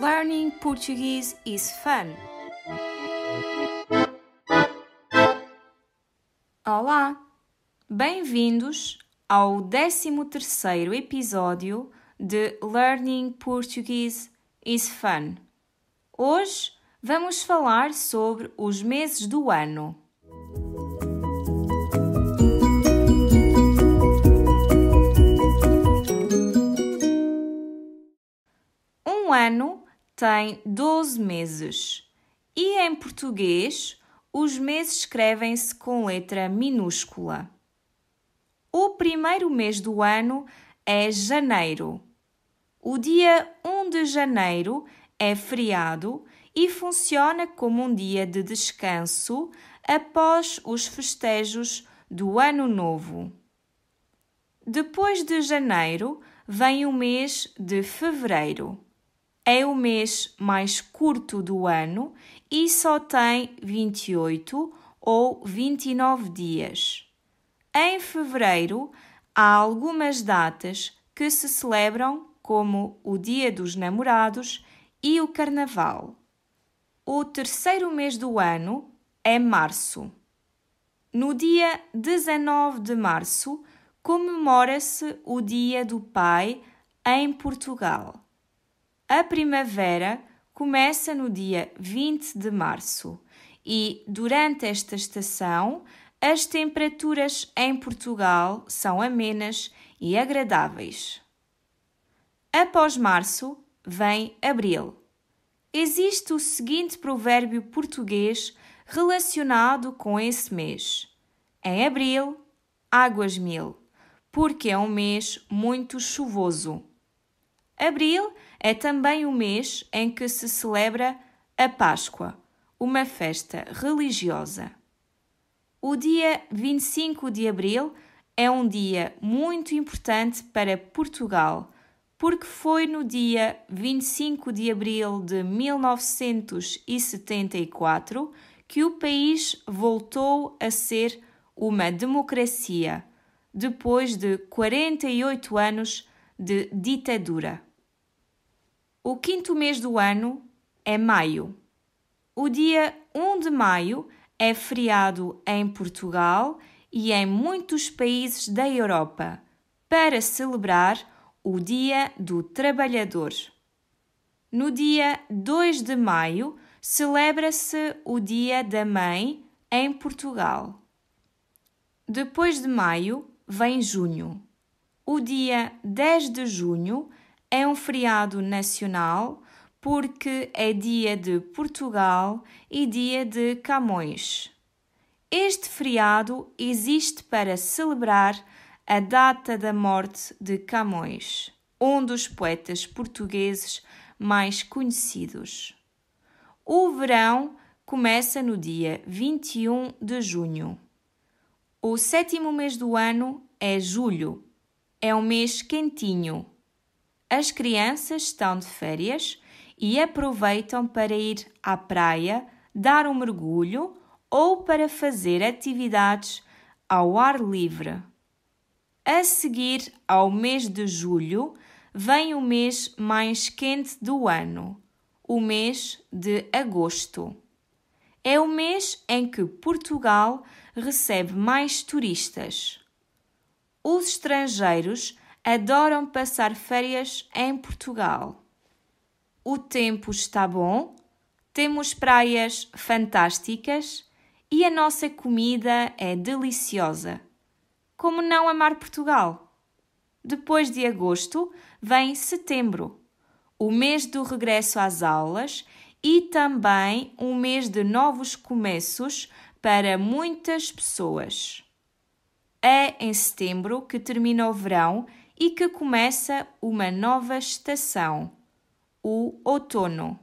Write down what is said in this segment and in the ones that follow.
Learning Portuguese is fun. Olá! Bem-vindos ao 13º episódio de Learning Portuguese is fun. Hoje vamos falar sobre os meses do ano. Tem 12 meses e em português os meses escrevem-se com letra minúscula. O primeiro mês do ano é janeiro. O dia 1 de janeiro é feriado e funciona como um dia de descanso após os festejos do Ano Novo. Depois de janeiro vem o mês de fevereiro. É o mês mais curto do ano e só tem 28 ou 29 dias. Em fevereiro há algumas datas que se celebram, como o Dia dos Namorados e o Carnaval. O terceiro mês do ano é março. No dia 19 de março comemora-se o Dia do Pai em Portugal. A primavera começa no dia 20 de março e, durante esta estação, as temperaturas em Portugal são amenas e agradáveis. Após março, vem abril. Existe o seguinte provérbio português relacionado com esse mês: Em abril, águas mil, porque é um mês muito chuvoso. Abril é também o mês em que se celebra a Páscoa, uma festa religiosa. O dia 25 de abril é um dia muito importante para Portugal, porque foi no dia 25 de abril de 1974 que o país voltou a ser uma democracia, depois de 48 anos de ditadura. O quinto mês do ano é maio. O dia 1 de maio é feriado em Portugal e em muitos países da Europa para celebrar o Dia do Trabalhador. No dia 2 de maio celebra-se o Dia da Mãe em Portugal. Depois de maio vem junho. O dia 10 de junho é um feriado nacional porque é dia de Portugal e dia de Camões. Este feriado existe para celebrar a data da morte de Camões, um dos poetas portugueses mais conhecidos. O verão começa no dia 21 de junho. O sétimo mês do ano é julho. É um mês quentinho as crianças estão de férias e aproveitam para ir à praia, dar um mergulho ou para fazer atividades ao ar livre. A seguir ao mês de julho, vem o mês mais quente do ano, o mês de agosto. É o mês em que Portugal recebe mais turistas. Os estrangeiros adoram passar férias em Portugal. O tempo está bom, temos praias fantásticas e a nossa comida é deliciosa. Como não amar Portugal? Depois de agosto vem setembro, o mês do regresso às aulas e também um mês de novos começos para muitas pessoas. É em setembro que termina o verão e que começa uma nova estação, o outono.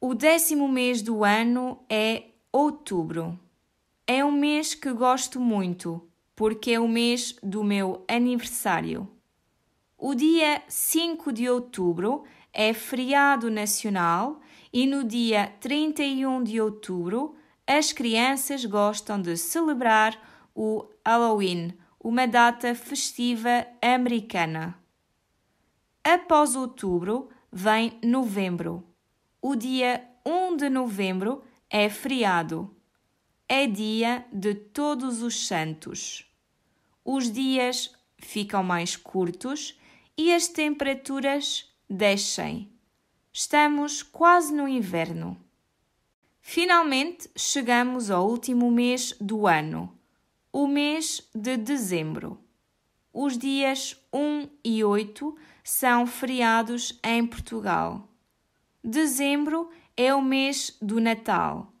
O décimo mês do ano é outubro. É um mês que gosto muito, porque é o mês do meu aniversário. O dia 5 de outubro é feriado nacional e no dia 31 de outubro as crianças gostam de celebrar o Halloween uma data festiva americana. Após outubro, vem novembro. O dia 1 de novembro é feriado. É dia de Todos os Santos. Os dias ficam mais curtos e as temperaturas descem. Estamos quase no inverno. Finalmente chegamos ao último mês do ano, o mês de dezembro. Os dias 1 e 8 são feriados em Portugal. Dezembro é o mês do Natal,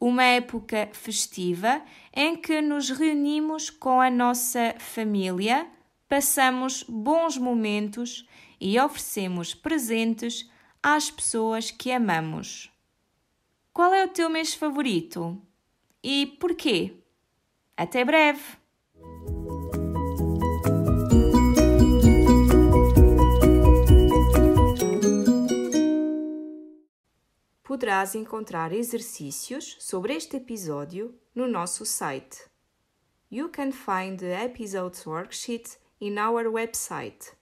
uma época festiva em que nos reunimos com a nossa família, passamos bons momentos e oferecemos presentes às pessoas que amamos. Qual é o teu mês favorito? E porquê? Até breve! Poderás encontrar exercícios sobre este episódio no nosso site. You can find the episode's worksheet in our website